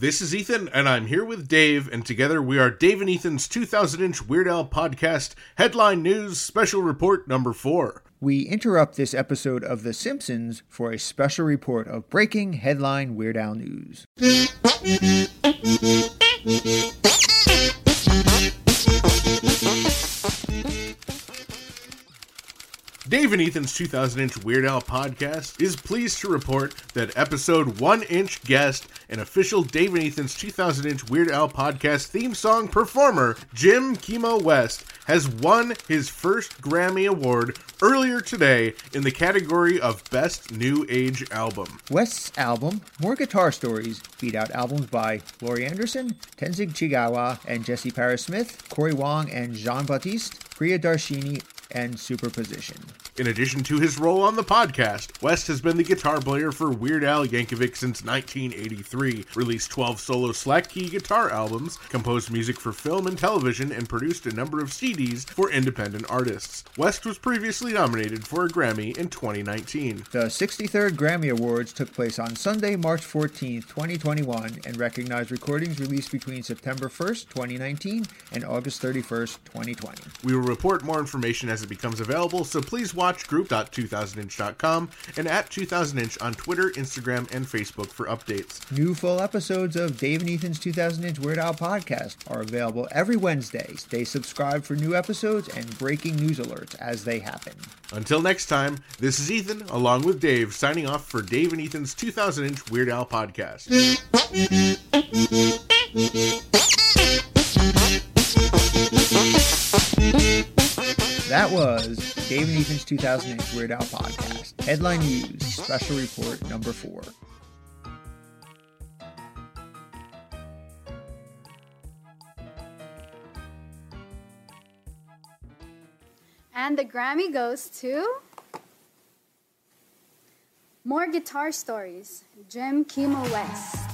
This is Ethan, and I'm here with Dave, and together we are Dave and Ethan's 2000 inch Weird Al podcast headline news special report number four. We interrupt this episode of The Simpsons for a special report of breaking headline Weird Al news. Dave and Ethan's 2000 inch Weird Al podcast is pleased to report that episode 1 inch guest and official Dave and Ethan's 2000 inch Weird Al podcast theme song performer, Jim Kimo West, has won his first Grammy Award earlier today in the category of Best New Age Album. West's album, More Guitar Stories, beat out albums by Laurie Anderson, Tenzin Choegyal and Jesse Paris Smith, Cory Wong and Jon Batiste, Priya Darshini, and Superposition. In addition to his role on the podcast, West has been the guitar player for Weird Al Yankovic since 1983, released 12 solo slack key guitar albums, composed music for film and television, and produced a number of CDs for independent artists. West was previously nominated for a Grammy in 2019. The 63rd Grammy Awards took place on Sunday, March 14, 2021, and recognized recordings released between September 1st, 2019 and August 31st, 2020. We will report more information as it becomes available, so please watch group.2000inch.com and at 2000inch on Twitter, Instagram, and Facebook for updates. New full episodes of Dave and Ethan's 2000 Inch Weird Al podcast are available every Wednesday. Stay subscribed for new episodes and breaking news alerts as they happen. Until next time, this is Ethan, along with Dave, signing off for Dave and Ethan's 2000 Inch Weird Al podcast. That was Dave and Ethan's 2008 Weird Al podcast. Headline News, Special Report Number 4. And the Grammy goes to More Guitar Stories, Jim Kimo West.